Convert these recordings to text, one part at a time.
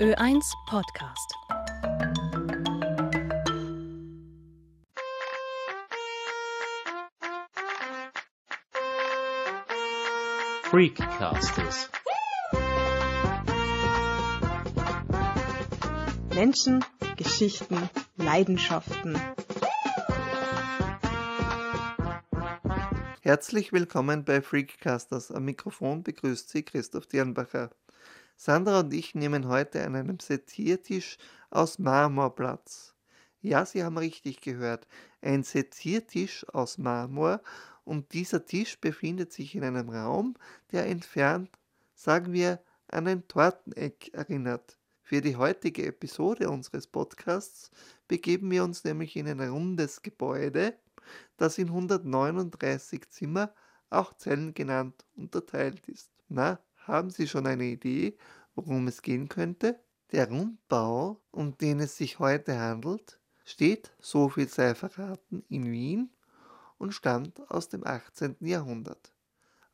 Ö1 Podcast. Freakcasters. Menschen, Geschichten, Leidenschaften. Herzlich willkommen bei Freakcasters. Am Mikrofon begrüßt Sie Christoph Dirnbacher. Sandra und ich nehmen heute an einem Seziertisch aus Marmor Platz. Ja, Sie haben richtig gehört, ein Seziertisch aus Marmor und dieser Tisch befindet sich in einem Raum, der entfernt, sagen wir, an ein Torteneck erinnert. Für die heutige Episode unseres Podcasts begeben wir uns nämlich in ein rundes Gebäude, das in 139 Zimmer, auch Zellen genannt, unterteilt ist. Na, haben Sie schon eine Idee, worum es gehen könnte? Der Rundbau, um den es sich heute handelt, steht, so viel sei verraten, in Wien und stammt aus dem 18. Jahrhundert.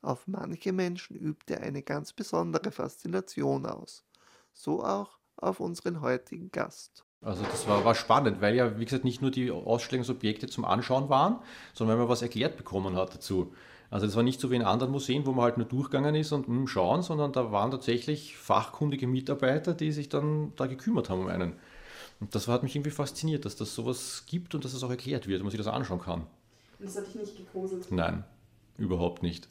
Auf manche Menschen übt er eine ganz besondere Faszination aus. So auch auf unseren heutigen Gast. Also das war, war spannend, weil ja, wie gesagt, nicht nur die Ausstellungsobjekte zum Anschauen waren, sondern weil man was erklärt bekommen hat dazu. Also das war nicht so wie in anderen Museen, wo man halt nur durchgegangen ist und mh, hm, schauen, sondern da waren tatsächlich fachkundige Mitarbeiter, die sich dann da gekümmert haben um einen. Und das hat mich irgendwie fasziniert, dass das sowas gibt und dass es das auch erklärt wird, dass man sich das anschauen kann. Und das hat dich nicht gegruselt? Nein, überhaupt nicht.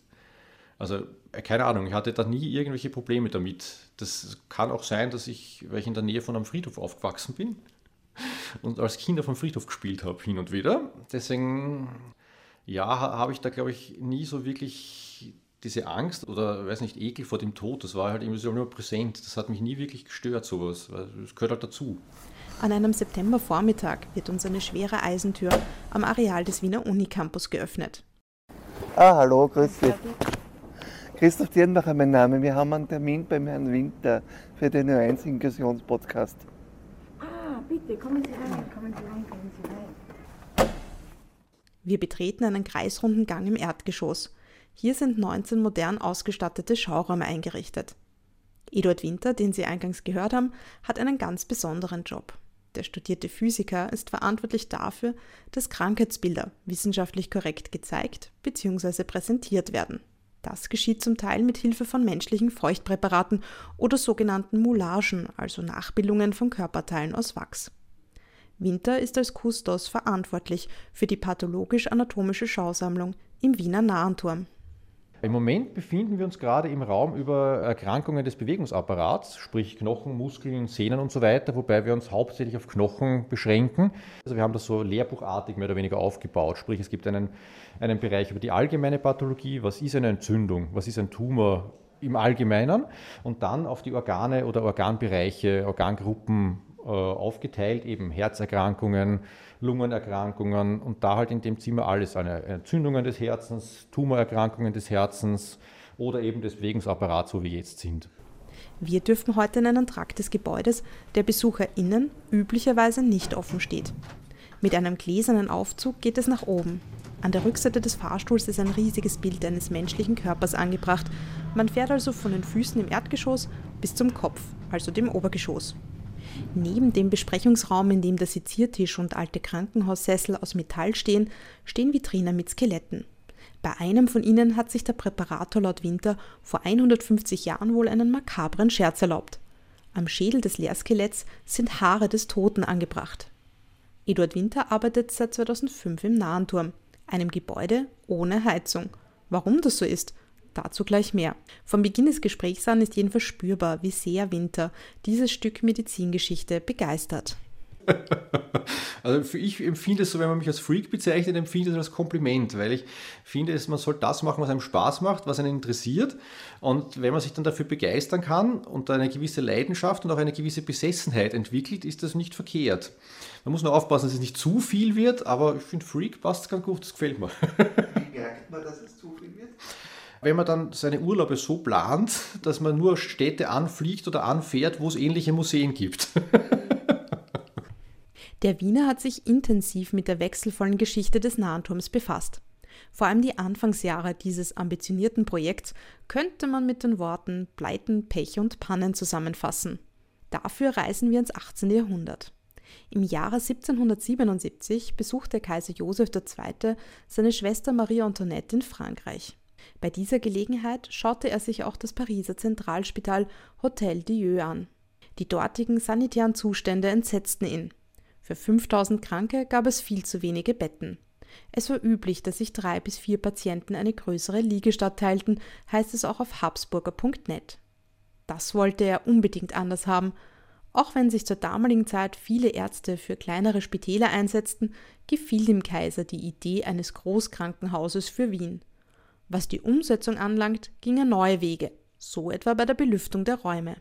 Also äh, keine Ahnung, ich hatte da nie irgendwelche Probleme damit. Das kann auch sein, dass ich, weil ich in der Nähe von einem Friedhof aufgewachsen bin und als Kind auf dem Friedhof gespielt habe, hin und wieder. Deswegen ja, habe ich da, glaube ich, nie so wirklich diese Angst oder, weiß nicht, Ekel vor dem Tod. Das war halt irgendwie so nur präsent. Das hat mich nie wirklich gestört, sowas. Das gehört halt dazu. An einem Septembervormittag wird uns eine schwere Eisentür am Areal des Wiener Unicampus geöffnet. Ah, hallo, grüß dich. Christoph Dirnbacher, mein Name. Wir haben einen Termin beim Herrn Winter für den Ö1 Inklusionspodcast. Ah, bitte, kommen Sie rein, kommen Sie rein, kommen Sie rein. Wir betreten einen kreisrunden Gang im Erdgeschoss. Hier sind 19 modern ausgestattete Schauräume eingerichtet. Eduard Winter, den Sie eingangs gehört haben, hat einen ganz besonderen Job. Der studierte Physiker ist verantwortlich dafür, dass Krankheitsbilder wissenschaftlich korrekt gezeigt bzw. präsentiert werden. Das geschieht zum Teil mit Hilfe von menschlichen Feuchtpräparaten oder sogenannten Moulagen, also Nachbildungen von Körperteilen aus Wachs. Winter ist als Kustos verantwortlich für die pathologisch-anatomische Schausammlung im Wiener Nahenturm. Im Moment befinden wir uns gerade im Raum über Erkrankungen des Bewegungsapparats, sprich Knochen, Muskeln, Sehnen und so weiter, wobei wir uns hauptsächlich auf Knochen beschränken. Also wir haben das so lehrbuchartig mehr oder weniger aufgebaut, sprich es gibt einen, einen Bereich über die allgemeine Pathologie, was ist eine Entzündung, was ist ein Tumor im Allgemeinen und dann auf die Organe oder Organbereiche, Organgruppen aufgeteilt, eben Herzerkrankungen, Lungenerkrankungen und da halt in dem Zimmer alles, eine Entzündungen des Herzens, Tumorerkrankungen des Herzens oder eben des Bewegungsapparats, wo wir jetzt sind. Wir dürfen heute in einen Trakt des Gebäudes, der BesucherInnen üblicherweise nicht offen steht. Mit einem gläsernen Aufzug geht es nach oben. An der Rückseite des Fahrstuhls ist ein riesiges Bild eines menschlichen Körpers angebracht. Man fährt also von den Füßen im Erdgeschoss bis zum Kopf, also dem Obergeschoss. Neben dem Besprechungsraum, in dem der Seziertisch und alte Krankenhaussessel aus Metall stehen, stehen Vitrinen mit Skeletten. Bei einem von ihnen hat sich der Präparator laut Winter vor 150 Jahren wohl einen makabren Scherz erlaubt. Am Schädel des Leerskeletts sind Haare des Toten angebracht. Eduard Winter arbeitet seit 2005 im Nahenturm, einem Gebäude ohne Heizung. Warum das so ist Dazu gleich mehr. Vom Beginn des Gesprächs an ist jedenfalls spürbar, wie sehr Winter dieses Stück Medizingeschichte begeistert. Also für ich empfinde es so, wenn man mich als Freak bezeichnet, empfinde ich es als Kompliment, weil ich finde, man soll das machen, was einem Spaß macht, was einen interessiert. Und wenn man sich dann dafür begeistern kann und eine gewisse Leidenschaft und auch eine gewisse Besessenheit entwickelt, ist das nicht verkehrt. Man muss nur aufpassen, dass es nicht zu viel wird, aber ich finde Freak passt ganz gut, das gefällt mir. Wie merkt man, dass es zu viel wird? Wenn man dann seine Urlaube so plant, dass man nur Städte anfliegt oder anfährt, wo es ähnliche Museen gibt. Der Wiener hat sich intensiv mit der wechselvollen Geschichte des Nahenturms befasst. Vor allem die Anfangsjahre dieses ambitionierten Projekts könnte man mit den Worten Pleiten, Pech und Pannen zusammenfassen. Dafür reisen wir ins 18. Jahrhundert. Im Jahre 1777 besuchte Kaiser Joseph II. seine Schwester Marie Antoinette in Frankreich. Bei dieser Gelegenheit schaute er sich auch das Pariser Zentralspital Hotel Dieu an. Die dortigen sanitären Zustände entsetzten ihn. Für 5000 Kranke gab es viel zu wenige Betten. Es war üblich, dass sich drei bis vier Patienten eine größere Liegestatt teilten, heißt es auch auf habsburger.net. Das wollte er unbedingt anders haben. Auch wenn sich zur damaligen Zeit viele Ärzte für kleinere Spitäler einsetzten, gefiel dem Kaiser die Idee eines Großkrankenhauses für Wien. Was die Umsetzung anlangt, ging er neue Wege, so etwa bei der Belüftung der Räume.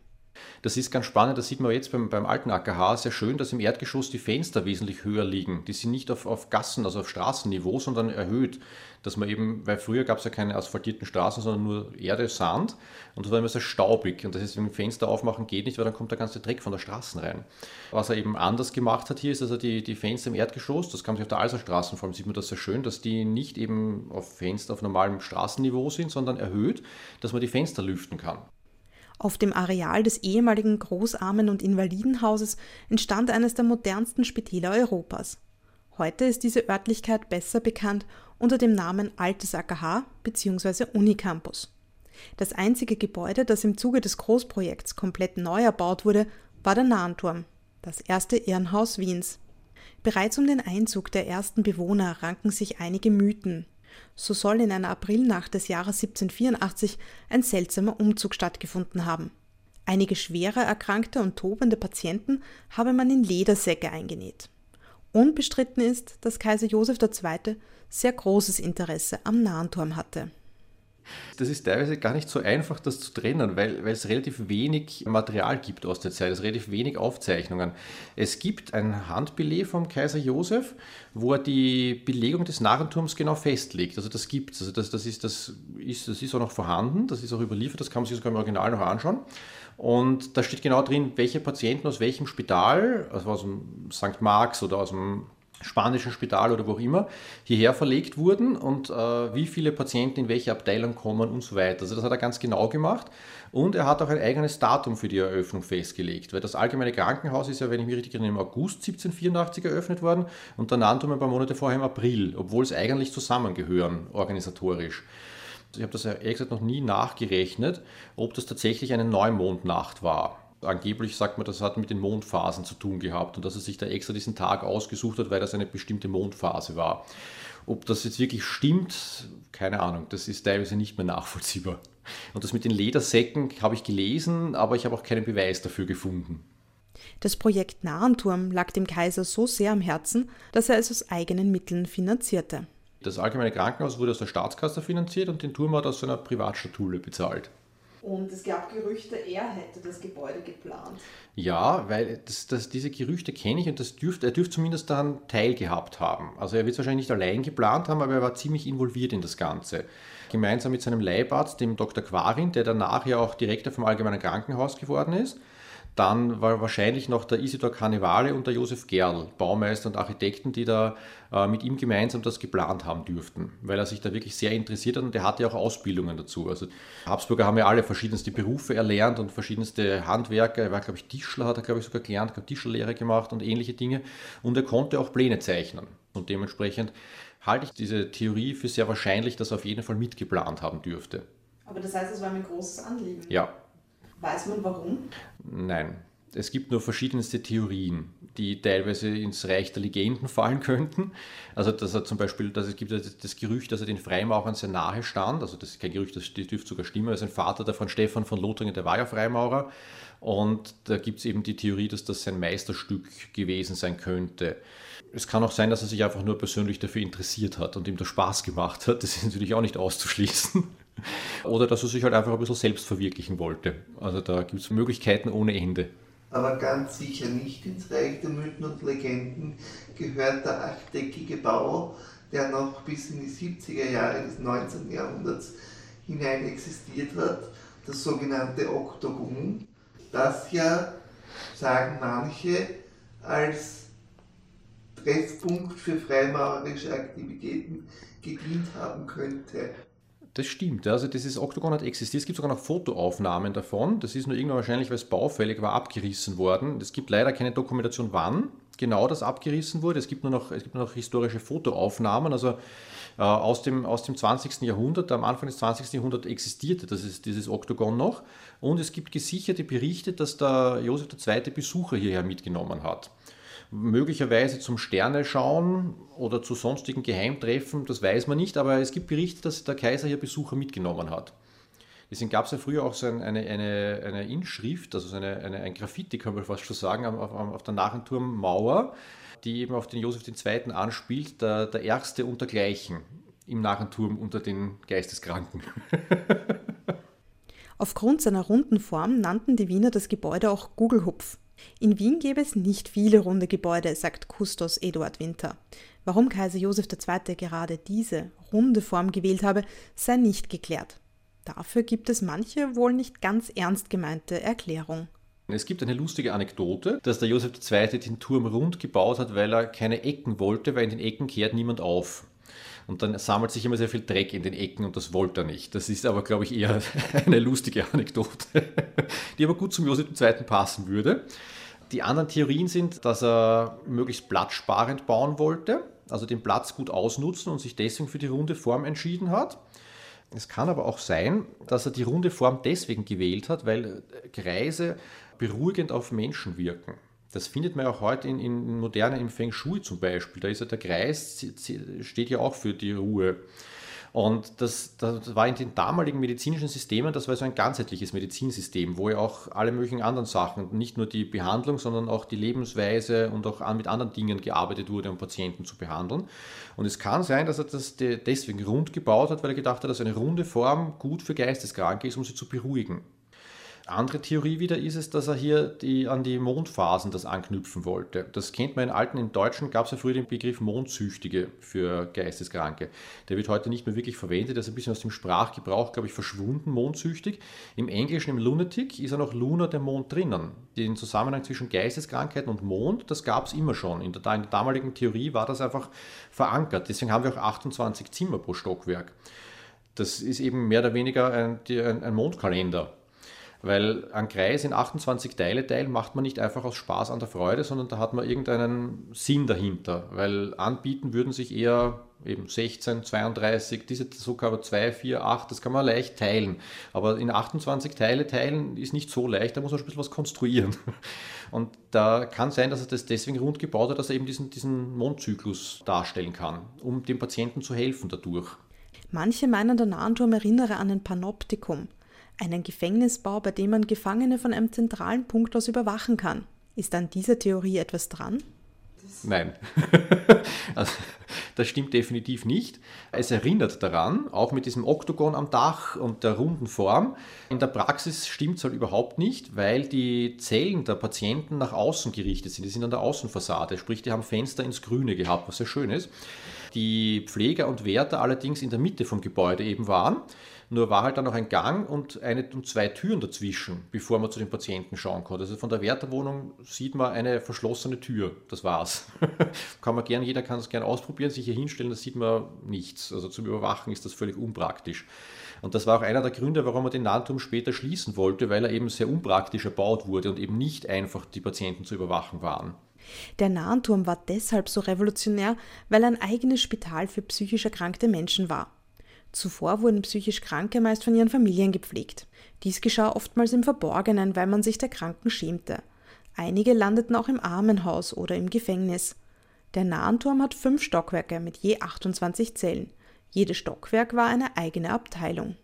Das ist ganz spannend, das sieht man jetzt beim, beim alten AKH sehr schön, dass im Erdgeschoss die Fenster wesentlich höher liegen. Die sind nicht auf, auf Gassen, also auf Straßenniveau, sondern erhöht. Dass man eben, weil früher gab es ja keine asphaltierten Straßen, sondern nur Erde, Sand und das war immer sehr staubig. Und das ist, wenn Fenster aufmachen geht nicht, weil dann kommt der ganze Dreck von der Straße rein. Was er eben anders gemacht hat hier, ist also die, die Fenster im Erdgeschoss, das kann sich auf der Alserstraße vor allem sieht man das sehr schön, dass die nicht eben auf Fenster auf normalem Straßenniveau sind, sondern erhöht, dass man die Fenster lüften kann. Auf dem Areal des ehemaligen Großarmen- und Invalidenhauses entstand eines der modernsten Spitäler Europas. Heute ist diese Örtlichkeit besser bekannt unter dem Namen Altes AKH bzw. Unicampus. Das einzige Gebäude, das im Zuge des Großprojekts komplett neu erbaut wurde, war der Nahenturm, das erste Irrenhaus Wiens. Bereits um den Einzug der ersten Bewohner ranken sich einige Mythen. So soll in einer Aprilnacht des Jahres 1784 ein seltsamer Umzug stattgefunden haben. Einige schwerer erkrankte und tobende Patienten habe man in Ledersäcke eingenäht. Unbestritten ist, dass Kaiser Joseph II. sehr großes Interesse am Nahenturm hatte. Das ist teilweise gar nicht so einfach, das zu trennen, weil, weil es relativ wenig Material gibt aus der Zeit, es relativ wenig Aufzeichnungen. Es gibt ein Handbeleg vom Kaiser Josef, wo er die Belegung des Narrenturms genau festlegt. Also das gibt es. Also das, das, ist, das, ist, das ist auch noch vorhanden, das ist auch überliefert, das kann man sich sogar im Original noch anschauen. Und da steht genau drin, welche Patienten aus welchem Spital, also aus dem St. Marx oder aus dem spanischen Spital oder wo auch immer, hierher verlegt wurden und äh, wie viele Patienten in welche Abteilung kommen und so weiter. Also das hat er ganz genau gemacht und er hat auch ein eigenes Datum für die Eröffnung festgelegt, weil das allgemeine Krankenhaus ist ja, wenn ich mich richtig erinnere, im August 1784 eröffnet worden und der Nantum ein paar Monate vorher im April, obwohl es eigentlich zusammengehören, organisatorisch. Ich habe das ja ehrlich gesagt noch nie nachgerechnet, ob das tatsächlich eine Neumondnacht war angeblich sagt man, das hat mit den Mondphasen zu tun gehabt und dass er sich da extra diesen Tag ausgesucht hat, weil das eine bestimmte Mondphase war. Ob das jetzt wirklich stimmt, keine Ahnung, das ist teilweise nicht mehr nachvollziehbar. Und das mit den Ledersäcken habe ich gelesen, aber ich habe auch keinen Beweis dafür gefunden. Das Projekt Nahenturm lag dem Kaiser so sehr am Herzen, dass er es aus eigenen Mitteln finanzierte. Das allgemeine Krankenhaus wurde aus der Staatskasse finanziert und den Turm hat aus seiner Privatstatule bezahlt. Und es gab Gerüchte, er hätte das Gebäude geplant. Ja, weil das, das, diese Gerüchte kenne ich und das dürft, er dürfte zumindest daran teilgehabt haben. Also er wird es wahrscheinlich nicht allein geplant haben, aber er war ziemlich involviert in das Ganze. Gemeinsam mit seinem Leibarzt, dem Dr. Quarin, der danach ja auch Direktor vom Allgemeinen Krankenhaus geworden ist. Dann war wahrscheinlich noch der Isidor Carnevale und der Josef Gerl, Baumeister und Architekten, die da äh, mit ihm gemeinsam das geplant haben dürften, weil er sich da wirklich sehr interessiert hat und er hatte ja auch Ausbildungen dazu. Also Habsburger haben ja alle verschiedenste Berufe erlernt und verschiedenste Handwerker. Er war, glaube ich, Tischler, hat er, glaube ich, sogar gelernt, glaube Tischlerlehre gemacht und ähnliche Dinge. Und er konnte auch Pläne zeichnen. Und dementsprechend halte ich diese Theorie für sehr wahrscheinlich, dass er auf jeden Fall mitgeplant haben dürfte. Aber das heißt, es war ein großes Anliegen. Ja, Weiß man warum? Nein. Es gibt nur verschiedenste Theorien, die teilweise ins Reich der Legenden fallen könnten. Also, dass er zum Beispiel, dass es gibt das Gerücht, dass er den Freimaurern sehr nahe stand. Also, das ist kein Gerücht, das dürfte sogar stimmen. Er ist ein Vater der von Stefan von Lothringen, der war ja Freimaurer. Und da gibt es eben die Theorie, dass das sein Meisterstück gewesen sein könnte. Es kann auch sein, dass er sich einfach nur persönlich dafür interessiert hat und ihm das Spaß gemacht hat. Das ist natürlich auch nicht auszuschließen. Oder dass er sich halt einfach ein bisschen selbst verwirklichen wollte. Also da gibt es Möglichkeiten ohne Ende. Aber ganz sicher nicht ins Reich der Mythen und Legenden gehört der achteckige Bau, der noch bis in die 70er Jahre des 19. Jahrhunderts hinein existiert hat, das sogenannte Oktogon, das ja, sagen manche, als Treffpunkt für freimaurerische Aktivitäten gedient haben könnte. Das stimmt. Also dieses Oktogon hat existiert. Es gibt sogar noch Fotoaufnahmen davon. Das ist nur irgendwann wahrscheinlich, weil es baufällig war, abgerissen worden. Es gibt leider keine Dokumentation, wann genau das abgerissen wurde. Es gibt nur noch, es gibt nur noch historische Fotoaufnahmen. Also äh, aus, dem, aus dem 20. Jahrhundert, am Anfang des 20. Jahrhunderts existierte das ist, dieses Oktogon noch. Und es gibt gesicherte Berichte, dass der Josef II. Besucher hierher mitgenommen hat möglicherweise zum Sterne schauen oder zu sonstigen Geheimtreffen, das weiß man nicht, aber es gibt Berichte, dass der Kaiser hier Besucher mitgenommen hat. Deswegen gab es ja früher auch so eine, eine, eine Inschrift, also so eine, eine, ein Graffiti, kann man fast schon sagen, auf, auf der Narrenturmmauer, die eben auf den Josef II. anspielt, der, der Ärgste untergleichen im Narrenturm unter den Geisteskranken. Aufgrund seiner runden Form nannten die Wiener das Gebäude auch Gugelhupf. In Wien gäbe es nicht viele runde Gebäude, sagt Kustos Eduard Winter. Warum Kaiser Josef II. gerade diese runde Form gewählt habe, sei nicht geklärt. Dafür gibt es manche wohl nicht ganz ernst gemeinte Erklärung. Es gibt eine lustige Anekdote, dass der Josef II. den Turm rund gebaut hat, weil er keine Ecken wollte, weil in den Ecken kehrt niemand auf. Und dann sammelt sich immer sehr viel Dreck in den Ecken und das wollte er nicht. Das ist aber, glaube ich, eher eine lustige Anekdote, die aber gut zum Josef II. passen würde. Die anderen Theorien sind, dass er möglichst platzsparend bauen wollte, also den Platz gut ausnutzen und sich deswegen für die runde Form entschieden hat. Es kann aber auch sein, dass er die runde Form deswegen gewählt hat, weil Kreise beruhigend auf Menschen wirken. Das findet man auch heute in, in modernen, im Feng Shui zum Beispiel. Da ist ja der Kreis, steht ja auch für die Ruhe. Und das, das, war in den damaligen medizinischen Systemen, das war so ein ganzheitliches Medizinsystem, wo ja auch alle möglichen anderen Sachen, nicht nur die Behandlung, sondern auch die Lebensweise und auch mit anderen Dingen gearbeitet wurde, um Patienten zu behandeln. Und es kann sein, dass er das deswegen rund gebaut hat, weil er gedacht hat, dass eine runde Form gut für Geisteskranke ist, um sie zu beruhigen. Andere Theorie wieder ist es, dass er hier die, an die Mondphasen das anknüpfen wollte. Das kennt man in alten, im Deutschen gab es ja früher den Begriff Mondsüchtige für Geisteskranke. Der wird heute nicht mehr wirklich verwendet, der ist ein bisschen aus dem Sprachgebrauch, glaube ich, verschwunden, mondsüchtig. Im Englischen, im Lunatic, ist er noch Lunar, der Mond drinnen. Den Zusammenhang zwischen Geisteskrankheiten und Mond, das gab es immer schon. In der, in der damaligen Theorie war das einfach verankert. Deswegen haben wir auch 28 Zimmer pro Stockwerk. Das ist eben mehr oder weniger ein, ein Mondkalender weil ein Kreis in 28 Teile teilen macht man nicht einfach aus Spaß an der Freude, sondern da hat man irgendeinen Sinn dahinter. Weil anbieten würden sich eher eben 16, 32, diese aber 2, 4, 8, das kann man leicht teilen. Aber in 28 Teile teilen ist nicht so leicht, da muss man schon ein bisschen was konstruieren. Und da kann sein, dass er das deswegen rund gebaut hat, dass er eben diesen, diesen Mondzyklus darstellen kann, um dem Patienten zu helfen dadurch. Manche meinen, der Nahenturm erinnere an ein Panoptikum, einen Gefängnisbau, bei dem man Gefangene von einem zentralen Punkt aus überwachen kann. Ist an dieser Theorie etwas dran? Nein, also, das stimmt definitiv nicht. Es erinnert daran, auch mit diesem Oktogon am Dach und der runden Form. In der Praxis stimmt es halt überhaupt nicht, weil die Zellen der Patienten nach außen gerichtet sind. Die sind an der Außenfassade, sprich, die haben Fenster ins Grüne gehabt, was sehr schön ist. Die Pfleger und Wärter allerdings in der Mitte vom Gebäude eben waren. Nur war halt dann noch ein Gang und, eine, und zwei Türen dazwischen, bevor man zu den Patienten schauen konnte. Also von der Wärterwohnung sieht man eine verschlossene Tür. Das war's. kann man gern, jeder kann es gerne ausprobieren, sich hier hinstellen, da sieht man nichts. Also zum Überwachen ist das völlig unpraktisch. Und das war auch einer der Gründe, warum man den Nahenturm später schließen wollte, weil er eben sehr unpraktisch erbaut wurde und eben nicht einfach die Patienten zu überwachen waren. Der Nahenturm war deshalb so revolutionär, weil er ein eigenes Spital für psychisch erkrankte Menschen war. Zuvor wurden psychisch Kranke meist von ihren Familien gepflegt. Dies geschah oftmals im Verborgenen, weil man sich der Kranken schämte. Einige landeten auch im Armenhaus oder im Gefängnis. Der Nahenturm hat fünf Stockwerke mit je 28 Zellen. Jedes Stockwerk war eine eigene Abteilung.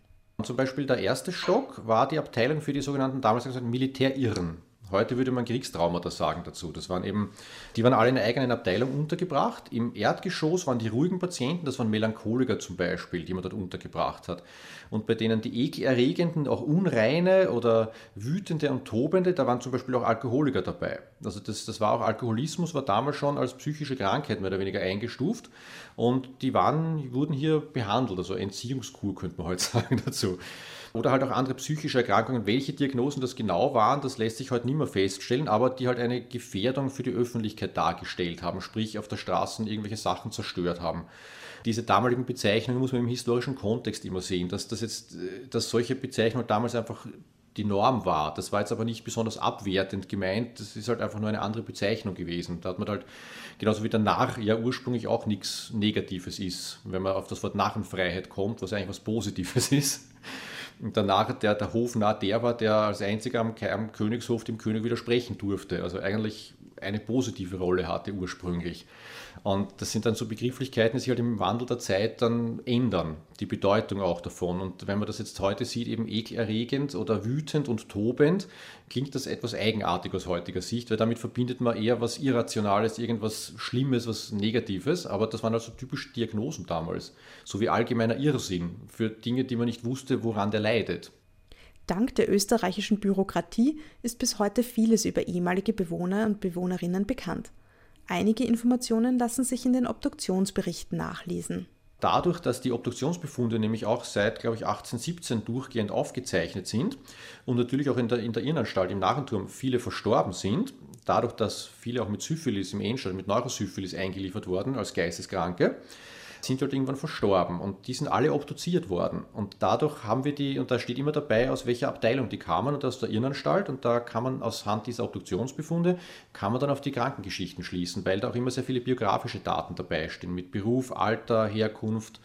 Zum Beispiel der erste Stock war die Abteilung für die sogenannten damals gesagt Militärirren. Heute würde man Kriegstraumata sagen dazu. Das waren eben, die waren alle in einer eigenen Abteilung untergebracht. Im Erdgeschoss waren die ruhigen Patienten, das waren Melancholiker zum Beispiel, die man dort untergebracht hat. Und bei denen die ekelerregenden, auch unreine oder wütende und tobende, da waren zum Beispiel auch Alkoholiker dabei. Also das, das war auch Alkoholismus, war damals schon als psychische Krankheit mehr oder weniger eingestuft. Und die waren, wurden hier behandelt, also Entziehungskur könnte man heute sagen dazu. Oder halt auch andere psychische Erkrankungen. Welche Diagnosen das genau waren, das lässt sich heute nicht mehr feststellen, aber die halt eine Gefährdung für die Öffentlichkeit dargestellt haben, sprich auf der Straße irgendwelche Sachen zerstört haben. Diese damaligen Bezeichnungen muss man im historischen Kontext immer sehen, dass, dass, jetzt, dass solche Bezeichnungen damals einfach die Norm war. Das war jetzt aber nicht besonders abwertend gemeint, das ist halt einfach nur eine andere Bezeichnung gewesen. Da hat man halt, genauso wie der Narr ja ursprünglich auch nichts Negatives ist, wenn man auf das Wort Narrenfreiheit kommt, was eigentlich was Positives ist. Und danach der, der Hofnarr der war, der als einziger am, am Königshof dem König widersprechen durfte. Also eigentlich eine positive Rolle hatte ursprünglich. Und das sind dann so Begrifflichkeiten, die sich halt im Wandel der Zeit dann ändern, die Bedeutung auch davon. Und wenn man das jetzt heute sieht, eben ekelerregend oder wütend und tobend, klingt das etwas eigenartig aus heutiger Sicht, weil damit verbindet man eher was Irrationales, irgendwas Schlimmes, was Negatives. Aber das waren also typische Diagnosen damals, so wie allgemeiner Irrsinn für Dinge, die man nicht wusste, woran der leidet. Dank der österreichischen Bürokratie ist bis heute vieles über ehemalige Bewohner und Bewohnerinnen bekannt. Einige Informationen lassen sich in den Obduktionsberichten nachlesen. Dadurch, dass die Obduktionsbefunde nämlich auch seit, glaube ich, 1817 durchgehend aufgezeichnet sind und natürlich auch in der, in der Irrenanstalt im Narrenturm viele verstorben sind, dadurch, dass viele auch mit Syphilis im Endstadium, mit Neurosyphilis eingeliefert wurden als Geisteskranke, sind halt irgendwann verstorben und die sind alle obduziert worden. Und dadurch haben wir die, und da steht immer dabei, aus welcher Abteilung die kamen und aus der Irrenanstalt und da kann man aus Hand dieser Obduktionsbefunde, kann man dann auf die Krankengeschichten schließen, weil da auch immer sehr viele biografische Daten dabei stehen, mit Beruf, Alter, Herkunft,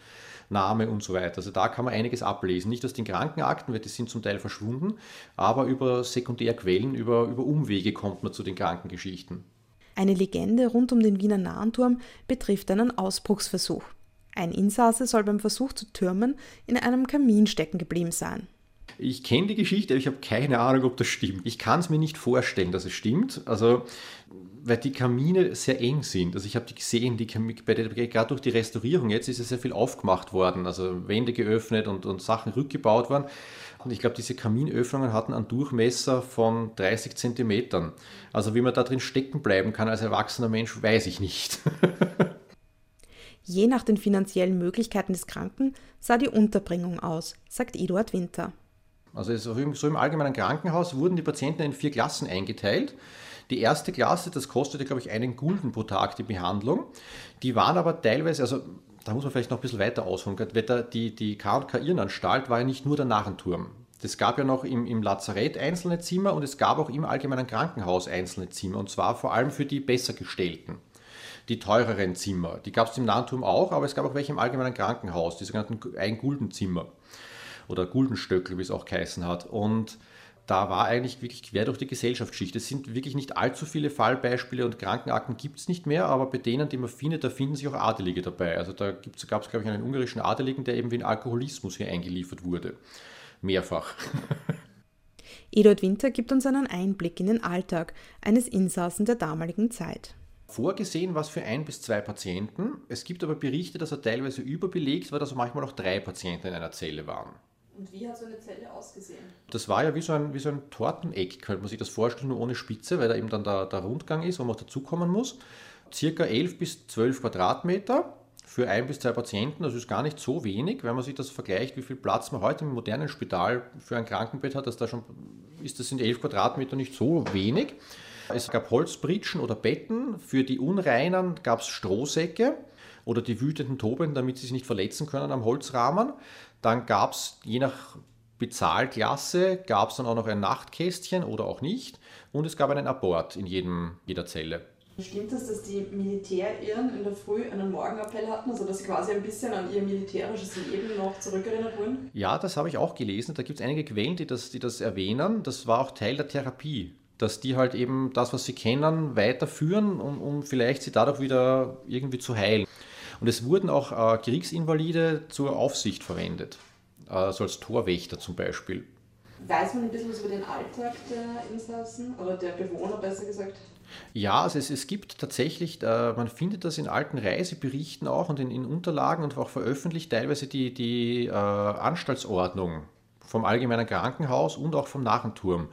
Name und so weiter. Also da kann man einiges ablesen. Nicht aus den Krankenakten, weil die sind zum Teil verschwunden, aber über Sekundärquellen, über, über Umwege kommt man zu den Krankengeschichten. Eine Legende rund um den Wiener Nahenturm betrifft einen Ausbruchsversuch. Ein Insasse soll beim Versuch zu türmen in einem Kamin stecken geblieben sein. Ich kenne die Geschichte, aber ich habe keine Ahnung, ob das stimmt. Ich kann es mir nicht vorstellen, dass es stimmt. Also, weil die Kamine sehr eng sind. Also ich habe die gesehen, die gerade durch die Restaurierung jetzt ist ja sehr viel aufgemacht worden. Also Wände geöffnet und, und Sachen rückgebaut worden. Und ich glaube, diese Kaminöffnungen hatten einen Durchmesser von 30 Zentimetern. Also wie man da drin stecken bleiben kann als erwachsener Mensch, weiß ich nicht. Je nach den finanziellen Möglichkeiten des Kranken sah die Unterbringung aus, sagt Eduard Winter. Also so im allgemeinen Krankenhaus wurden die Patienten in vier Klassen eingeteilt. Die erste Klasse, das kostete, glaube ich, einen Gulden pro Tag die Behandlung. Die waren aber teilweise, also da muss man vielleicht noch ein bisschen weiter ausholen, weil die, die K&K Irrenanstalt war ja nicht nur der Narrenturm. Es gab ja noch im, im Lazarett einzelne Zimmer und es gab auch im allgemeinen Krankenhaus einzelne Zimmer und zwar vor allem für die Bessergestellten die teureren Zimmer. Die gab es im Nahenturm auch, aber es gab auch welche im allgemeinen Krankenhaus, die sogenannten Ein-Guldenzimmer oder Guldenstöckel, wie es auch geheißen hat. Und da war eigentlich wirklich quer durch die Gesellschaftsschicht. Es sind wirklich nicht allzu viele Fallbeispiele und Krankenakten gibt es nicht mehr, aber bei denen, die man findet, da finden sich auch Adelige dabei. Also da gab es, glaube ich, einen ungarischen Adeligen, der eben wegen Alkoholismus hier eingeliefert wurde. Mehrfach. Eduard Winter gibt uns einen Einblick in den Alltag eines Insassen der damaligen Zeit. Vorgesehen was für ein bis zwei Patienten. Es gibt aber Berichte, dass er teilweise überbelegt war, dass manchmal auch drei Patienten in einer Zelle waren. Und wie hat so eine Zelle ausgesehen? Das war ja wie so ein, wie so ein Torteneck, könnte man sich das vorstellen, nur ohne Spitze, weil da eben dann der, der Rundgang ist, wo man auch dazukommen muss. Circa 11 bis 12 Quadratmeter für ein bis zwei Patienten, das ist gar nicht so wenig, wenn man sich das vergleicht, wie viel Platz man heute im modernen Spital für ein Krankenbett hat, dass da schon ist, das sind 11 Quadratmeter nicht so wenig. Es gab Holzbritschen oder Betten. Für die Unreinen gab es Strohsäcke oder die wütenden Tobenden, damit sie sich nicht verletzen können am Holzrahmen. Dann gab es je nach Bezahlklasse gab es dann auch noch ein Nachtkästchen oder auch nicht. Und es gab einen Abort in jedem, jeder Zelle. Stimmt es, dass die Militärirren in der Früh einen Morgenappell hatten, also dass sie quasi ein bisschen an ihr militärisches Leben noch zurückerinnert wurden? Ja, das habe ich auch gelesen. Da gibt es einige Quellen, die das, die das erwähnen. Das war auch Teil der Therapie dass die halt eben das, was sie kennen, weiterführen, um, um vielleicht sie dadurch wieder irgendwie zu heilen. Und es wurden auch äh, Kriegsinvalide zur Aufsicht verwendet, also als Torwächter zum Beispiel. Weiß man ein bisschen was über den Alltag der Insassen oder der Bewohner besser gesagt? Ja, also es, es gibt tatsächlich, äh, man findet das in alten Reiseberichten auch und in, in Unterlagen und auch veröffentlicht teilweise die, die äh, Anstaltsordnung vom Allgemeinen Krankenhaus und auch vom Narrenturm.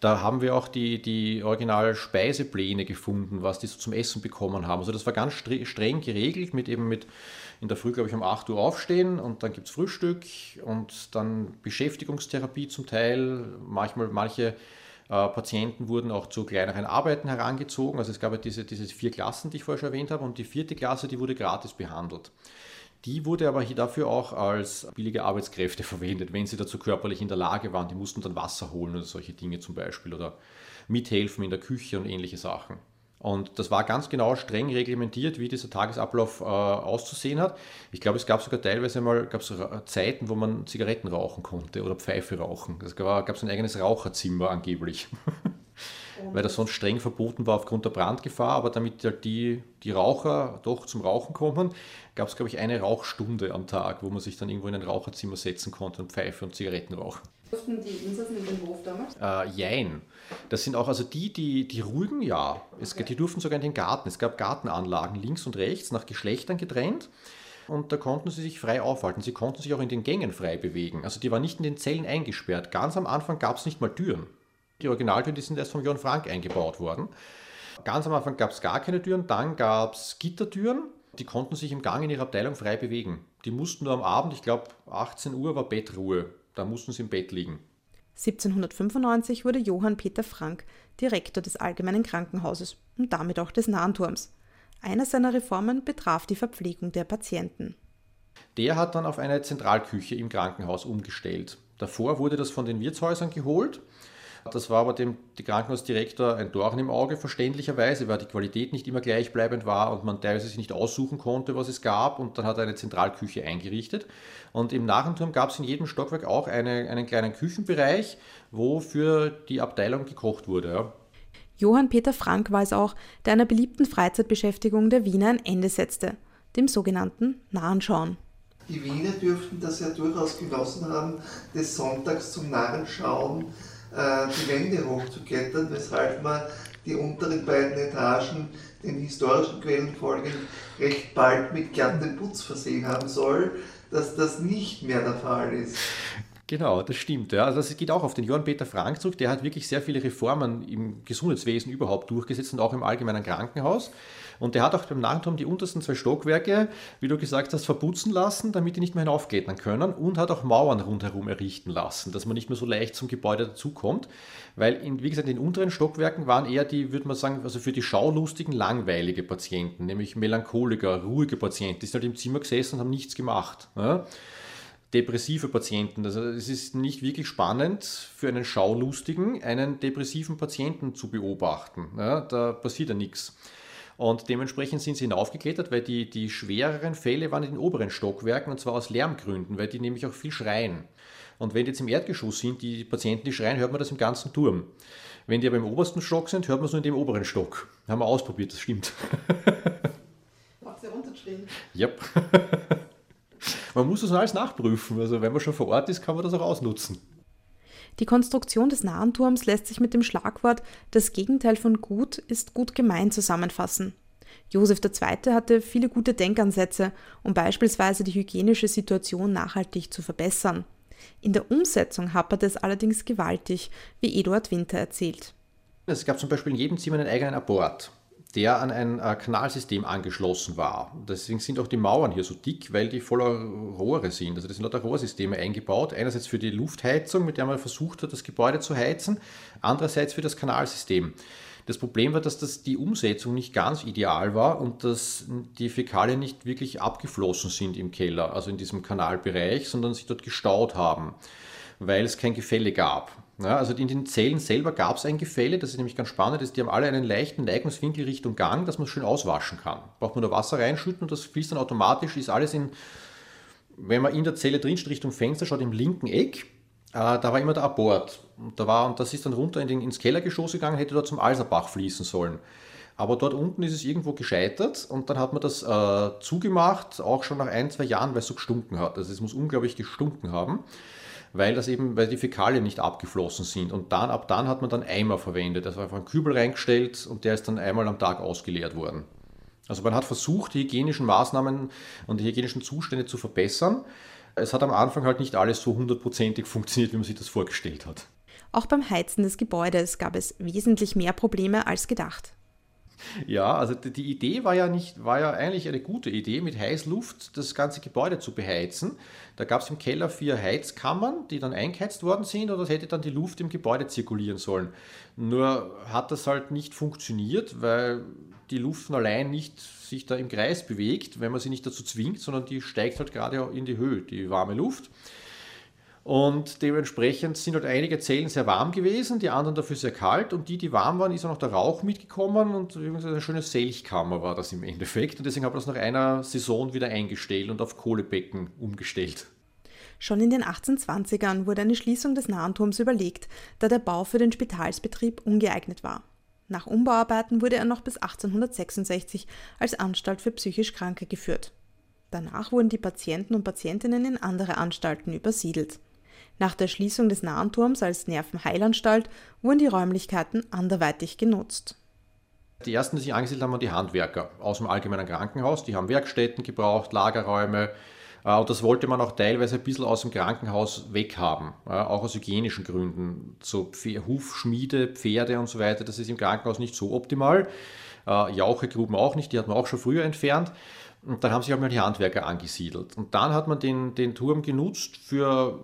Da haben wir auch die, die original Speisepläne gefunden, was die so zum Essen bekommen haben. Also das war ganz streng geregelt mit eben mit in der Früh, glaube ich, um 8 Uhr aufstehen und dann gibt es Frühstück und dann Beschäftigungstherapie zum Teil. Manchmal, manche äh, Patienten wurden auch zu kleineren Arbeiten herangezogen. Also es gab ja diese, diese vier Klassen, die ich vorher schon erwähnt habe und die vierte Klasse, die wurde gratis behandelt. Die wurde aber hier dafür auch als billige Arbeitskräfte verwendet, wenn sie dazu körperlich in der Lage waren. Die mussten dann Wasser holen oder solche Dinge zum Beispiel oder mithelfen in der Küche und ähnliche Sachen. Und das war ganz genau streng reglementiert, wie dieser Tagesablauf äh, auszusehen hat. Ich glaube, es gab sogar teilweise mal gab's Zeiten, wo man Zigaretten rauchen konnte oder Pfeife rauchen. Es gab es ein eigenes Raucherzimmer angeblich. Weil das sonst streng verboten war aufgrund der Brandgefahr, aber damit halt die, die Raucher doch zum Rauchen kommen, gab es, glaube ich, eine Rauchstunde am Tag, wo man sich dann irgendwo in ein Raucherzimmer setzen konnte und Pfeife und Zigaretten rauchen. Durften die Insassen in den Hof damals? Äh, jein. Das sind auch, also die, die, die ruhigen, ja. Es, okay. Die durften sogar in den Garten. Es gab Gartenanlagen links und rechts nach Geschlechtern getrennt. Und da konnten sie sich frei aufhalten. Sie konnten sich auch in den Gängen frei bewegen. Also die waren nicht in den Zellen eingesperrt. Ganz am Anfang gab es nicht mal Türen. Die Originaltüren, die sind erst von Johann Frank eingebaut worden. Ganz am Anfang gab es gar keine Türen, dann gab es Gittertüren. Die konnten sich im Gang in ihrer Abteilung frei bewegen. Die mussten nur am Abend, ich glaube 18 Uhr war Bettruhe. Da mussten sie im Bett liegen. 1795 wurde Johann Peter Frank Direktor des Allgemeinen Krankenhauses und damit auch des Nahenturms. Eine seiner Reformen betraf die Verpflegung der Patienten. Der hat dann auf eine Zentralküche im Krankenhaus umgestellt. Davor wurde das von den Wirtshäusern geholt das war aber dem die Krankenhausdirektor ein Dorn im Auge, verständlicherweise, weil die Qualität nicht immer gleichbleibend war und man teilweise sich nicht aussuchen konnte, was es gab. Und dann hat er eine Zentralküche eingerichtet. Und im Nachenturm gab es in jedem Stockwerk auch eine, einen kleinen Küchenbereich, wo für die Abteilung gekocht wurde. Ja. Johann Peter Frank war es auch, der einer beliebten Freizeitbeschäftigung der Wiener ein Ende setzte, dem sogenannten Narrenschauen. Die Wiener dürften das ja durchaus genossen haben, des Sonntags zum Narrenschauen äh, die Wände hochzuklettern, weshalb man die unteren beiden Etagen den historischen Quellen folgend recht bald mit glattem Putz versehen haben soll, dass das nicht mehr der Fall ist. Genau, das stimmt. Ja. Also das geht auch auf den Johann Peter Frank zurück. Der hat wirklich sehr viele Reformen im Gesundheitswesen überhaupt durchgesetzt und auch im allgemeinen Krankenhaus. Und der hat auch beim Narrenturm die untersten zwei Stockwerke, wie du gesagt hast, verputzen lassen, damit die nicht mehr hinaufklettern können und hat auch Mauern rundherum errichten lassen, dass man nicht mehr so leicht zum Gebäude dazukommt. Weil, in, wie gesagt, in den unteren Stockwerken waren eher die, würde man sagen, also für die schaulustigen, langweilige Patienten, nämlich Melancholiker, ruhige Patienten, die sind halt im Zimmer gesessen und haben nichts gemacht. Ja? depressive Patienten. Also es ist nicht wirklich spannend für einen Schaulustigen, einen depressiven Patienten zu beobachten. Ja, da passiert ja nichts. Und dementsprechend sind sie hinaufgeklettert, weil die, die schwereren Fälle waren in den oberen Stockwerken und zwar aus Lärmgründen, weil die nämlich auch viel schreien. Und wenn die jetzt im Erdgeschoss sind, die Patienten, die schreien, hört man das im ganzen Turm. Wenn die aber im obersten Stock sind, hört man es nur in dem oberen Stock. Haben wir ausprobiert, das stimmt. Macht sie runterschreien. Yep. man muss das alles nachprüfen. Also wenn man schon vor Ort ist, kann man das auch ausnutzen. Die Konstruktion des Narrenturms lässt sich mit dem Schlagwort Das Gegenteil von gut ist gut gemein zusammenfassen. Josef II. hatte viele gute Denkansätze, um beispielsweise die hygienische Situation nachhaltig zu verbessern. In der Umsetzung haperte es allerdings gewaltig, wie Eduard Winter erzählt. Es gab zum Beispiel in jedem Zimmer einen eigenen Abort der an ein äh, Kanalsystem angeschlossen war. Deswegen sind auch die Mauern hier so dick, weil die voller Rohre sind. Also das sind lauter Rohrsysteme eingebaut. Einerseits für die Luftheizung, mit der man versucht hat, das Gebäude zu heizen, andererseits für das Kanalsystem. Das Problem war, dass das die Umsetzung nicht ganz ideal war und dass die Fäkalien nicht wirklich abgeflossen sind im Keller, also in diesem Kanalbereich, sondern sich dort gestaut haben, weil es kein Gefälle gab. Ja, also in den Zellen selber gab es ein Gefälle, das ist nämlich ganz spannend, ist, die haben alle einen leichten Neigungswinkel Richtung Gang, dass man schön auswaschen kann. Braucht man nur Wasser reinschütten und das fließt dann automatisch, ist alles in, wenn man in der Zelle drinsteht, Richtung Fenster schaut, im linken Eck, äh, da war immer der Abort. Und, da war, und das ist dann runter in den, ins Kellergeschoss gegangen, hätte dort zum Alserbach fließen sollen. Aber dort unten ist es irgendwo gescheitert und dann hat man das äh, zugemacht, auch schon nach ein, zwei Jahren, weil es so gestunken hat. Also es muss unglaublich gestunken haben weil das eben, weil die Fäkalien nicht abgeflossen sind. Und dann, ab dann hat man dann Eimer verwendet. Also einfach einen Kübel reingestellt und der ist dann einmal am Tag ausgeleert worden. Also man hat versucht, die hygienischen Maßnahmen und die hygienischen Zustände zu verbessern. Es hat am Anfang halt nicht alles so hundertprozentig funktioniert, wie man sich das vorgestellt hat. Auch beim Heizen des Gebäudes gab es wesentlich mehr Probleme als gedacht. Ja, also die Idee war ja nicht, war ja eigentlich eine gute Idee, mit Heißluft das ganze Gebäude zu beheizen. Da gab es im Keller vier Heizkammern, die dann eingeheizt worden sind und das hätte dann die Luft im Gebäude zirkulieren sollen. Nur hat das halt nicht funktioniert, weil die Luft allein nicht sich da im Kreis bewegt, wenn man sie nicht dazu zwingt, sondern die steigt halt gerade in die Höhe, die warme Luft. Und dementsprechend sind halt einige Zellen sehr warm gewesen, die anderen dafür sehr kalt. Und die, die warm waren, ist auch noch der Rauch mitgekommen und eine schöne Selchkammer war das im Endeffekt. Und deswegen habe ich das nach einer Saison wieder eingestellt und auf Kohlebecken umgestellt. Schon in den 1820ern wurde eine Schließung des Nahenturms überlegt, da der Bau für den Spitalsbetrieb ungeeignet war. Nach Umbauarbeiten wurde er noch bis 1866 als Anstalt für psychisch Kranke geführt. Danach wurden die Patienten und Patientinnen in andere Anstalten übersiedelt. Nach der Schließung des Nahenturms als Nervenheilanstalt wurden die Räumlichkeiten anderweitig genutzt. Die ersten, die sich angesiedelt haben, waren die Handwerker aus dem allgemeinen Krankenhaus. Die haben Werkstätten gebraucht, Lagerräume. Äh, und das wollte man auch teilweise ein bisschen aus dem Krankenhaus weghaben, auch aus hygienischen Gründen. So Hufschmiede, Pferde und so weiter, das ist im Krankenhaus nicht so optimal. Äh, Jauchegruben auch nicht, die hat man auch schon früher entfernt. Und dann haben sich auch mal die Handwerker angesiedelt. Und dann hat man den, den Turm genutzt für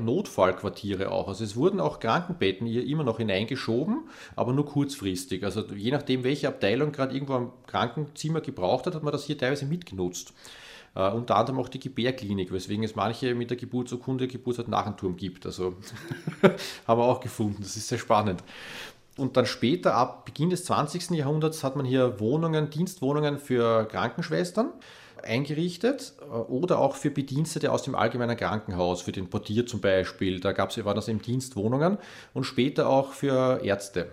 Notfallquartiere auch. Also es wurden auch Krankenbetten hier immer noch hineingeschoben, aber nur kurzfristig. Also je nachdem, welche Abteilung gerade irgendwo am Krankenzimmer gebraucht hat, hat man das hier teilweise mitgenutzt. Uh, unter anderem auch die Gebärklinik, weswegen es manche mit der Geburtsurkunde Geburtsort nach dem Turm gibt. Also haben wir auch gefunden. Das ist sehr spannend. Und dann später, ab Beginn des 20. Jahrhunderts, hat man hier Wohnungen, Dienstwohnungen für Krankenschwestern eingerichtet äh, oder auch für Bedienstete aus dem allgemeinen Krankenhaus, für den Portier zum Beispiel. Da gab es, war das eben Dienstwohnungen und später auch für Ärzte.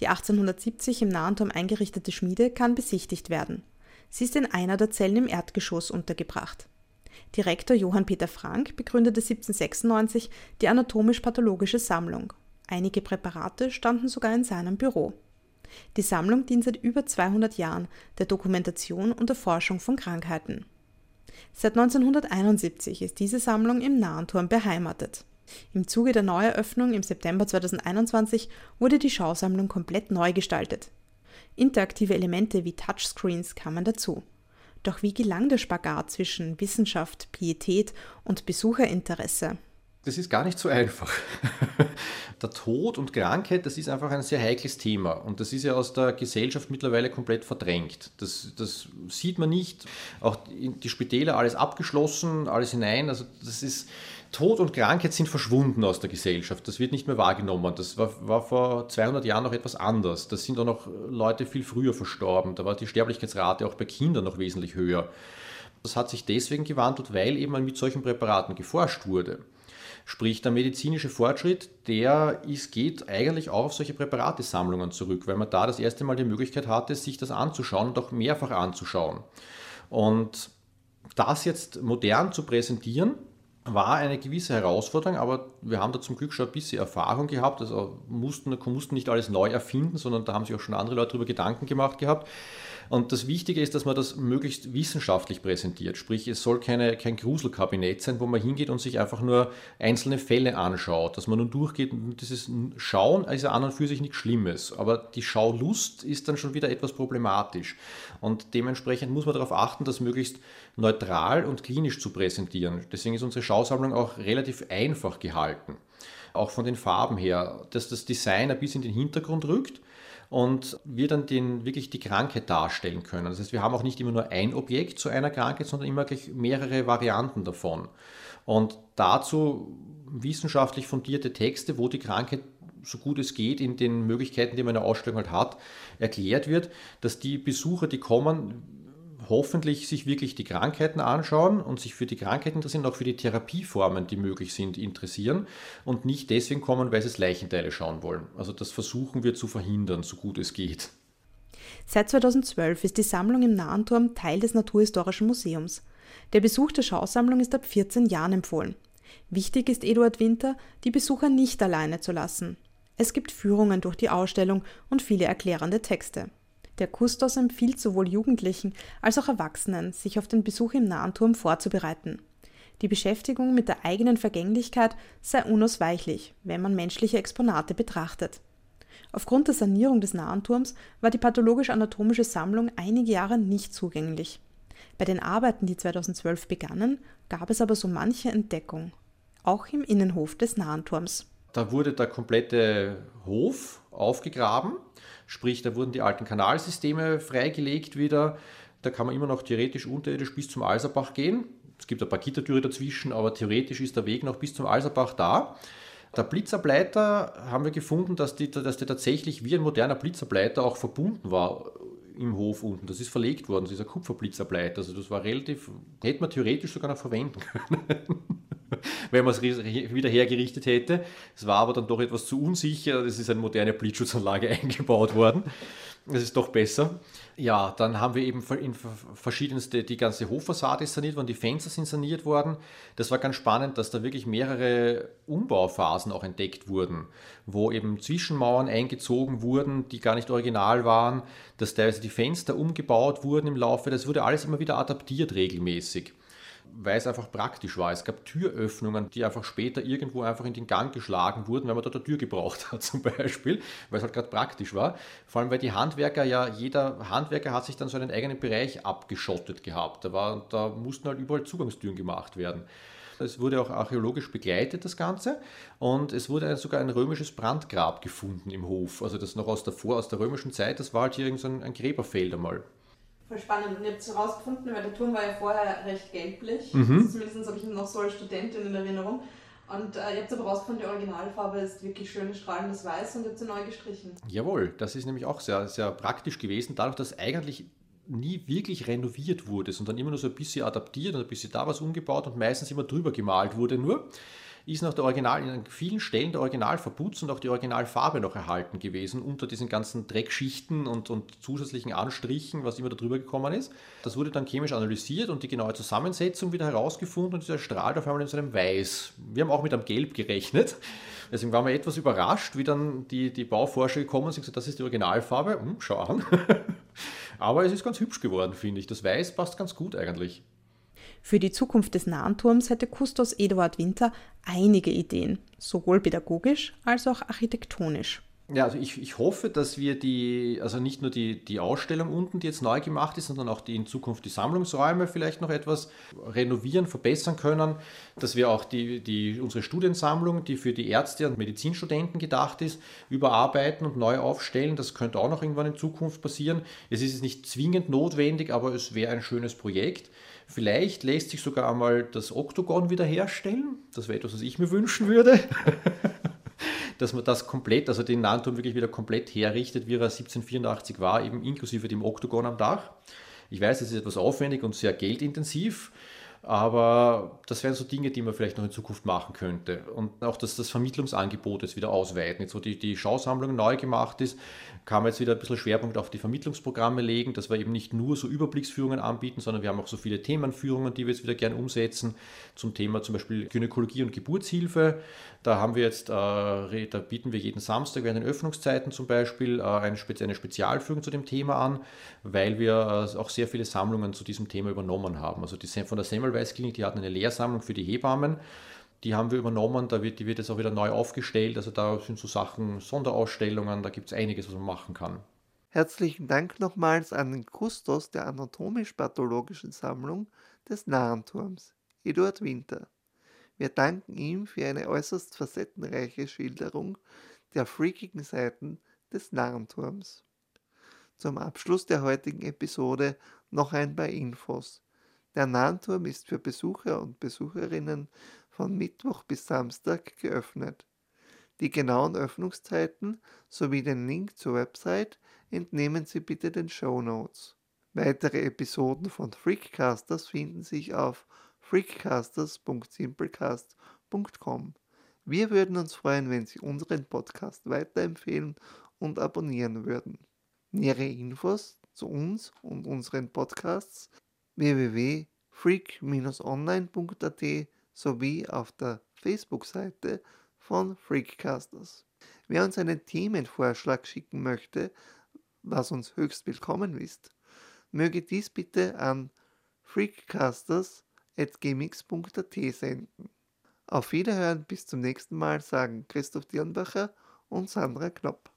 Die 1870 im Nahenturm eingerichtete Schmiede kann besichtigt werden. Sie ist in einer der Zellen im Erdgeschoss untergebracht. Direktor Johann Peter Frank begründete 1796 die anatomisch-pathologische Sammlung Einige Präparate standen sogar in seinem Büro. Die Sammlung dient seit über 200 Jahren der Dokumentation und der Forschung von Krankheiten. Seit 1971 ist diese Sammlung im Nahenturm beheimatet. Im Zuge der Neueröffnung im September 2021 wurde die Schausammlung komplett neu gestaltet. Interaktive Elemente wie Touchscreens kamen dazu. Doch wie gelang der Spagat zwischen Wissenschaft, Pietät und Besucherinteresse? Das ist gar nicht so einfach. der Tod und Krankheit, das ist einfach ein sehr heikles Thema und das ist ja aus der Gesellschaft mittlerweile komplett verdrängt. Das, das sieht man nicht. Auch die Spitäler, alles abgeschlossen, alles hinein. Also das ist, Tod und Krankheit sind verschwunden aus der Gesellschaft. Das wird nicht mehr wahrgenommen. Das war, war vor 200 Jahren noch etwas anders. Da sind auch noch Leute viel früher verstorben. Da war die Sterblichkeitsrate auch bei Kindern noch wesentlich höher. Das hat sich deswegen gewandelt, weil eben mit solchen Präparaten geforscht wurde. Sprich, der medizinische Fortschritt, der ist, geht eigentlich auch auf solche Präparatesammlungen zurück, weil man da das erste Mal die Möglichkeit hatte, sich das anzuschauen und auch mehrfach anzuschauen. Und das jetzt modern zu präsentieren, war eine gewisse Herausforderung, aber wir haben da zum Glück schon ein bisschen Erfahrung gehabt. Also mussten, mussten nicht alles neu erfinden, sondern da haben sich auch schon andere Leute darüber Gedanken gemacht gehabt. Und das Wichtige ist, dass man das möglichst wissenschaftlich präsentiert. Sprich, es soll keine, kein Gruselkabinett sein, wo man hingeht und sich einfach nur einzelne Fälle anschaut. Dass man nun durchgeht und dieses Schauen ist ja an und für sich nichts Schlimmes. Aber die Schaulust ist dann schon wieder etwas problematisch. Und dementsprechend muss man darauf achten, das möglichst neutral und klinisch zu präsentieren. Deswegen ist unsere Schausammlung auch relativ einfach gehalten. Auch von den Farben her, dass das Design ein bisschen in den Hintergrund rückt und wir dann den, wirklich die Krankheit darstellen können. Das heißt, wir haben auch nicht immer nur ein Objekt zu einer Krankheit, sondern immer gleich mehrere Varianten davon. Und dazu wissenschaftlich fundierte Texte, wo die Krankheit so gut es geht in den Möglichkeiten, die man in der Ausstellung halt hat, erklärt wird, dass die Besucher, die kommen, hoffentlich sich wirklich die Krankheiten anschauen und sich für die Krankheiten interessieren, auch für die Therapieformen, die möglich sind, interessieren und nicht deswegen kommen, weil sie es Leichenteile schauen wollen. Also das versuchen wir zu verhindern, so gut es geht. Seit 2012 ist die Sammlung im Nahenturm Teil des Naturhistorischen Museums. Der Besuch der Schausammlung ist ab 14 Jahren empfohlen. Wichtig ist Eduard Winter, die Besucher nicht alleine zu lassen. Es gibt Führungen durch die Ausstellung und viele erklärende Texte. Der Kustos empfiehlt sowohl Jugendlichen als auch Erwachsenen, sich auf den Besuch im Nahen Turm vorzubereiten. Die Beschäftigung mit der eigenen Vergänglichkeit sei unausweichlich, wenn man menschliche Exponate betrachtet. Aufgrund der Sanierung des Nahenturms war die pathologisch-anatomische Sammlung einige Jahre nicht zugänglich. Bei den Arbeiten, die 2012 begannen, gab es aber so manche Entdeckung, auch im Innenhof des Nahenturms. Da wurde der komplette Hof aufgegraben, sprich, da wurden die alten Kanalsysteme freigelegt wieder. Da kann man immer noch theoretisch unterirdisch bis zum Alserbach gehen. Es gibt ein paar Gittertüre dazwischen, aber theoretisch ist der Weg noch bis zum Alserbach da. Der Blitzableiter haben wir gefunden, dass, die, dass der tatsächlich wie ein moderner Blitzableiter auch verbunden war im Hof unten. Das ist verlegt worden, das ist ein Kupferblitzableiter. Also das war relativ, hätte man theoretisch sogar noch verwenden können. wenn man es wieder hergerichtet hätte. Es war aber dann doch etwas zu unsicher. Es ist eine moderne Blitzschutzanlage eingebaut worden. Das ist doch besser. Ja, dann haben wir eben in verschiedenste, die ganze Hoffassade ist saniert worden, die Fenster sind saniert worden. Das war ganz spannend, dass da wirklich mehrere Umbauphasen auch entdeckt wurden, wo eben Zwischenmauern eingezogen wurden, die gar nicht original waren, dass teilweise die Fenster umgebaut wurden im Laufe. Das wurde alles immer wieder adaptiert regelmäßig weil es einfach praktisch war. Es gab Türöffnungen, die einfach später irgendwo einfach in den Gang geschlagen wurden, weil man dort eine Tür gebraucht hat zum Beispiel, weil es halt gerade praktisch war. Vor allem, weil die Handwerker ja, jeder Handwerker hat sich dann so einen eigenen Bereich abgeschottet gehabt. Da, war, da mussten halt überall Zugangstüren gemacht werden. Es wurde auch archäologisch begleitet, das Ganze. Und es wurde sogar ein römisches Brandgrab gefunden im Hof. Also das noch aus der, Vor-, aus der römischen Zeit. Das war halt hier irgend so ein, ein Gräberfeld einmal. Voll spannend. Und ihr habt es herausgefunden, weil der Turm war ja vorher recht gelblich. Mhm. Zumindest habe ich ihn noch so als Studentin in Erinnerung. Und äh, ihr habt aber herausgefunden, die Originalfarbe ist wirklich schönes strahlendes Weiß und ihr habt sie neu gestrichen. Jawohl, das ist nämlich auch sehr, sehr praktisch gewesen, dadurch, dass eigentlich nie wirklich renoviert wurde, sondern immer nur so ein bisschen adaptiert und ein bisschen da was umgebaut und meistens immer drüber gemalt wurde nur ist noch der Original, in vielen Stellen der Original verputzt und auch die Originalfarbe noch erhalten gewesen, unter diesen ganzen Dreckschichten und, und zusätzlichen Anstrichen, was immer da drüber gekommen ist. Das wurde dann chemisch analysiert und die genaue Zusammensetzung wieder herausgefunden und dieser strahlt auf einmal in so einem Weiß. Wir haben auch mit einem Gelb gerechnet. Deswegen waren wir etwas überrascht, wie dann die, die Bauforscher gekommen sind und gesagt, das ist die Originalfarbe. Hm, schau an. Aber es ist ganz hübsch geworden, finde ich. Das Weiß passt ganz gut eigentlich. Für die Zukunft des Nahenturms hätte Kustos Eduard Winter einige Ideen, sowohl pädagogisch als auch architektonisch. Ja, also ich, ich hoffe, dass wir die, also nicht nur die, die Ausstellung unten, die jetzt neu gemacht ist, sondern auch die in Zukunft die Sammlungsräume vielleicht noch etwas renovieren, verbessern können, dass wir auch die, die, unsere Studiensammlung, die für die Ärzte und Medizinstudenten gedacht ist, überarbeiten und neu aufstellen. Das könnte auch noch irgendwann in Zukunft passieren. Es ist nicht zwingend notwendig, aber es wäre ein schönes Projekt. Vielleicht lässt sich sogar einmal das Oktogon wiederherstellen. Das wäre etwas, was ich mir wünschen würde. Dass man das komplett, also den Nahenturm wirklich wieder komplett herrichtet, wie er 1784 war, eben inklusive dem Oktogon am Dach. Ich weiß, es ist etwas aufwendig und sehr geldintensiv, aber das wären so Dinge, die man vielleicht noch in Zukunft machen könnte. Und auch, dass das Vermittlungsangebot jetzt wieder ausweiten. Jetzt, wo die, die Schausammlung neu gemacht ist, kann man jetzt wieder ein bisschen Schwerpunkt auf die Vermittlungsprogramme legen, dass wir eben nicht nur so Überblicksführungen anbieten, sondern wir haben auch so viele Themenführungen, die wir jetzt wieder gerne umsetzen. Zum Thema zum Beispiel Gynäkologie und Geburtshilfe. Da haben wir jetzt, äh, da bieten wir jeden Samstag während den Öffnungszeiten zum Beispiel äh, eine, Spezialführung zu dem Thema an, weil wir äh, auch sehr viele Sammlungen zu diesem Thema übernommen haben. Also die, von der Semmelweis-Klinik, die hatten eine Lehrsammlung für die Hebammen. Die haben wir übernommen, da wird, die wird jetzt auch wieder neu aufgestellt. Also da sind so Sachen, Sonderausstellungen, da gibt es einiges, was man machen kann. Herzlichen Dank nochmals an den Kustos der anatomisch-pathologischen Sammlung des Narrenturms, Eduard Winter. Wir danken ihm für eine äußerst facettenreiche Schilderung der freakigen Seiten des Narrenturms. Zum Abschluss der heutigen Episode noch ein paar Infos. Der Narrenturm ist für Besucher und Besucherinnen von Mittwoch bis Samstag geöffnet. Die genauen Öffnungszeiten sowie den Link zur Website entnehmen Sie bitte den Show Notes. Weitere Episoden von Freakcasters finden sich auf freakcasters.simplecast.com. Wir würden uns freuen, wenn Sie unseren Podcast weiterempfehlen und abonnieren würden. Nähere Infos zu uns und unseren Podcasts www.freak-online.at sowie auf der Facebook-Seite von Freakcasters. Wer uns einen Themenvorschlag schicken möchte, was uns höchst willkommen ist, möge dies bitte an freakcasters gmx.at senden. Auf Wiederhören bis zum nächsten Mal sagen Christoph Dirnbacher und Sandra Knopp.